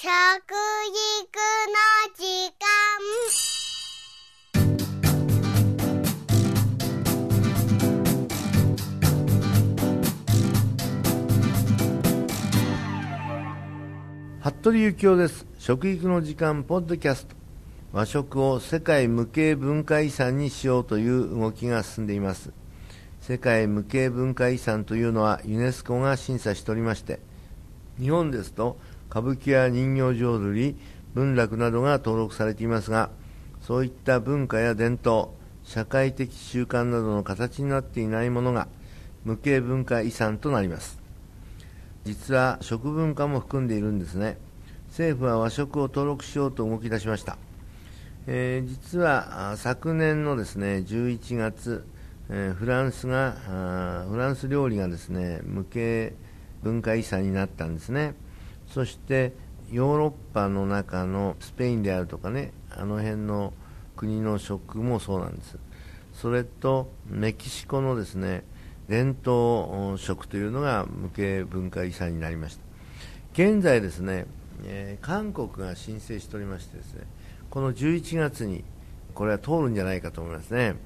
食育の時間。服部幸男です。食育の時間ポッドキャスト。和食を世界無形文化遺産にしようという動きが進んでいます。世界無形文化遺産というのはユネスコが審査しておりまして日本ですと歌舞伎や人形浄瑠璃文楽などが登録されていますがそういった文化や伝統社会的習慣などの形になっていないものが無形文化遺産となります。実は食文化も含んでいるんですね。政府は和食を登録しようと動き出しました、えー、実は昨年のですね11月、えー、フランスがフランス料理がですね無形文化遺産になったんですね。そしてヨーロッパの中のスペインであるとかねあの辺の国の食もそうなんです。それとメキシコのですね伝統食というのが無形文化遺産になりました。現在ですね、えー、韓国が申請しておりましてですねこの11月にこれは通るんじゃないかと思いますね。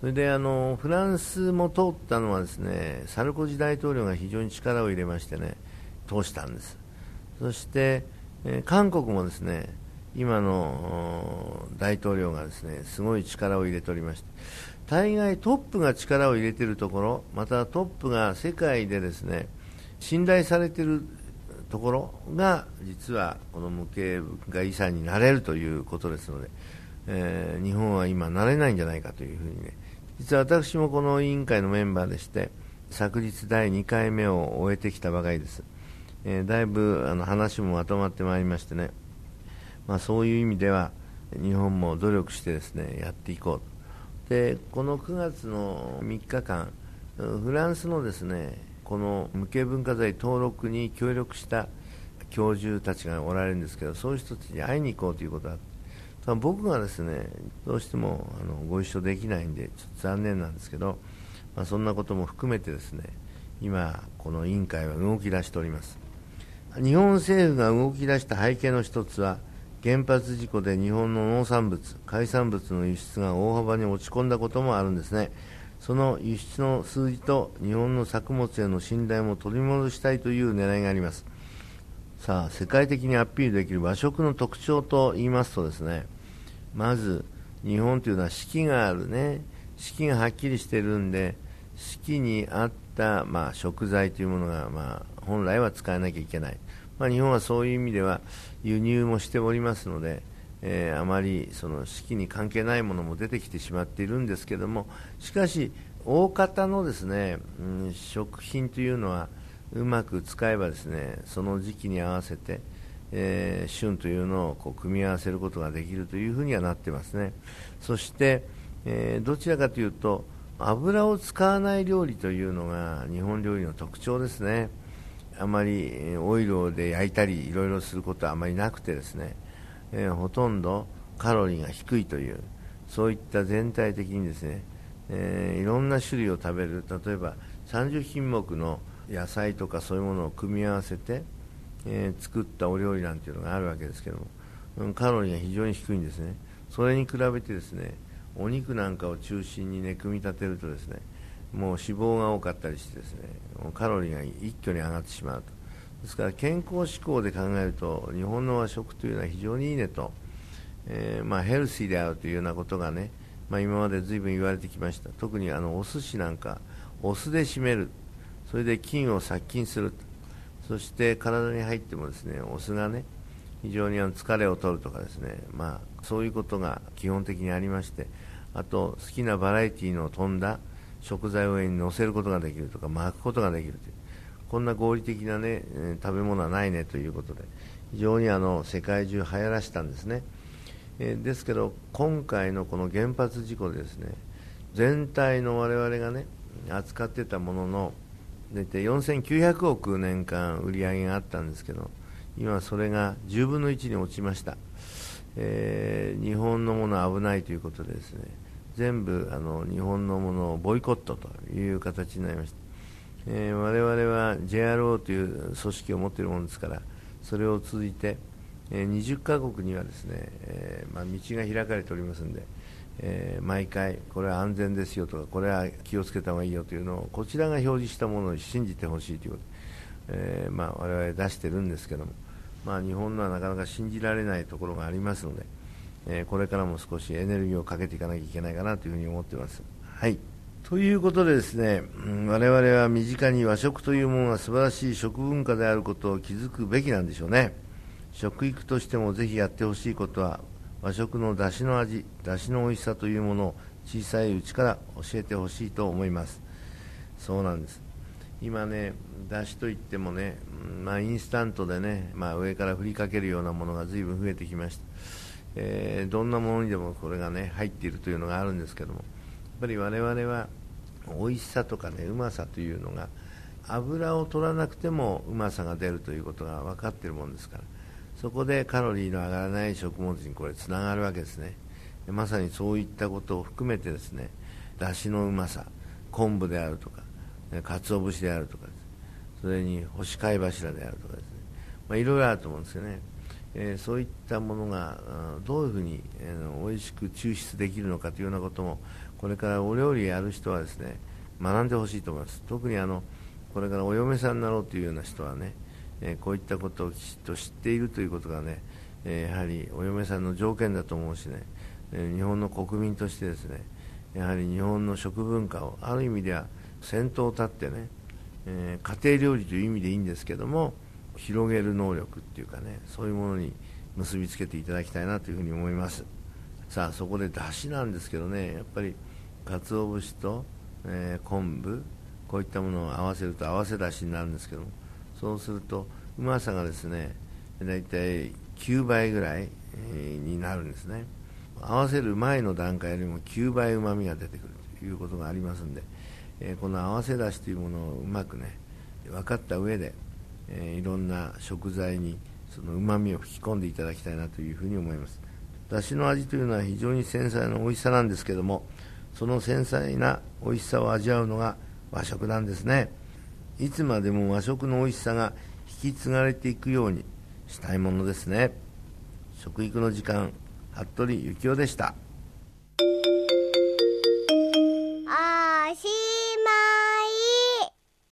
それであのフランスも通ったのはですねサルコジ大統領が非常に力を入れましてね通したんです。そして、え、韓国もですね今の大統領がですねすごい力を入れておりまして大概トップが力を入れているところまたトップが世界でですね信頼されているところが実はこの無形文化遺産になれるということですので、えー、日本は今なれないんじゃないかというふうにね実は私もこの委員会のメンバーでして昨日第2回目を終えてきたばかりです。えー、だいぶあの話もまとまってまいりましてね、まあ、そういう意味では日本も努力してですねやっていこう。でこの9月の3日間フランスのですねこの無形文化財登録に協力した教授たちがおられるんですけどそういう人たちに会いに行こうということだった。僕がですねどうしてもあのご一緒できないんでちょっと残念なんですけど、まあ、そんなことも含めてですね今この委員会は動き出しております。日本政府が動き出した背景の一つは原発事故で日本の農産物、海産物の輸出が大幅に落ち込んだこともあるんですね。その輸出の数字と日本の作物への信頼も取り戻したいという狙いがあります。さあ、世界的にアピールできる和食の特徴と言いますとですね、まず日本というのは四季があるね、四季がはっきりしているんで、四季に合った、まあ、食材というものが、まあ、本来は使わなきゃいけない、まあ、日本はそういう意味では輸入もしておりますので、えー、あまりその四季に関係ないものも出てきてしまっているんですけどもしかし、大方のですね、うん、食品というのはうまく使えばですねその時期に合わせて、えー、旬というのをこう組み合わせることができるというふうにはなってますね。そして、えー、どちらかというと油を使わない料理というのが日本料理の特徴ですねあまりオイルで焼いたりいろいろすることはあまりなくてですね、えー、ほとんどカロリーが低いというそういった全体的にですね、えー、いろんな種類を食べる。例えば30品目の野菜とかそういうものを組み合わせて、えー、作ったお料理なんていうのがあるわけですけども、うん、カロリーが非常に低いんですね。それに比べてですねお肉なんかを中心にね組み立てるとですねもう脂肪が多かったりしてですねカロリーが一挙に上がってしまうと。ですから健康志向で考えると日本の和食というのは非常にいいねと、えー、まあ、ヘルシーであるというようなことがね、まあ、今まで随分言われてきました。特にあのお寿司なんかお酢で締める。それで菌を殺菌するそして体に入ってもですねお酢がね非常にあの疲れを取るとかですね、まあ、そういうことが基本的にありましてあと好きなバラエティーの飛んだ食材を上に乗せることができるとか巻くことができるというこんな合理的な、ね、食べ物はないねということで非常にあの世界中流行らしたんですね、えー、ですけど今回のこの原発事故でですね全体の我々がね扱ってたものの大体4900億年間売り上げがあったんですけど今それが10分の1に落ちました、えー、日本のものは危ないということでですね全部あの日本のものをボイコットという形になりました、えー、我々は JRO という組織を持っているものですからそれを通じて、えー、20カ国にはですね、えーまあ、道が開かれておりますので、えー、毎回、これは安全ですよとか、これは気をつけた方がいいよというのを、こちらが表示したものを信じてほしいということ、えーまあ、我々出してるんですけども、まあ、日本のはなかなか信じられないところがありますので、え、これからも少しエネルギーをかけていかなきゃいけないかなというふに思っています。はいということでですね、我々は身近に和食というものが素晴らしい食文化であることを気づくべきなんでしょうね。食育としてもぜひやってほしいことは、和食の出汁の味、出汁の美味しさというものを小さいうちから教えてほしいと思います。そうなんです。今ね、出汁といってもね、まあ、インスタントでね、まあ、上から振りかけるようなものが随分増えてきました。えー、どんなものにでもこれがね、入っているというのがあるんですけども、やっぱり我々は美味しさとかね、うまさというのが、油を取らなくてもうまさが出るということが分かっているものですから、そこでカロリーの上がらない食物にこれつながるわけですね。まさにそういったことを含めてですねだしのうまさ昆布であるとか鰹節であるとかねそれに干し貝柱であるとかですね、まあ、いろいろあると思うんですよね、えー、そういったものがどういうふうに、えー、美味しく抽出できるのかというようなこともこれからお料理やる人はですね学んでほしいと思います。特にあのこれからお嫁さんになろうというような人はねえこういったことをきちっと知っているということがね、えやはりお嫁さんの条件だと思うしね、え日本の国民としてですねやはり日本の食文化をある意味では先頭を立ってね、え家庭料理という意味でいいんですけども広げる能力っていうかねそういうものに結びつけていただきたいなというふうに思います。さあそこでだしなんですけどねやっぱり鰹節と、えー、昆布こういったものを合わせると合わせだしになるんですけどもそうするとうまさがですね大体9倍ぐらいになるんですね。合わせる前の段階よりも9倍うまみが出てくるということがありますんで、えこの合わせだしというものをうまくね分かった上で、えいろんな食材にそのうまみを吹き込んでいただきたいなというふうに思います。だしの味というのは非常に繊細な美味しさなんですけどもその繊細な美味しさを味わうのが和食なんですね。いつまでも和食の美味しさが引き継がれていくようにしたいものですね。食育の時間服部幸男でした。あし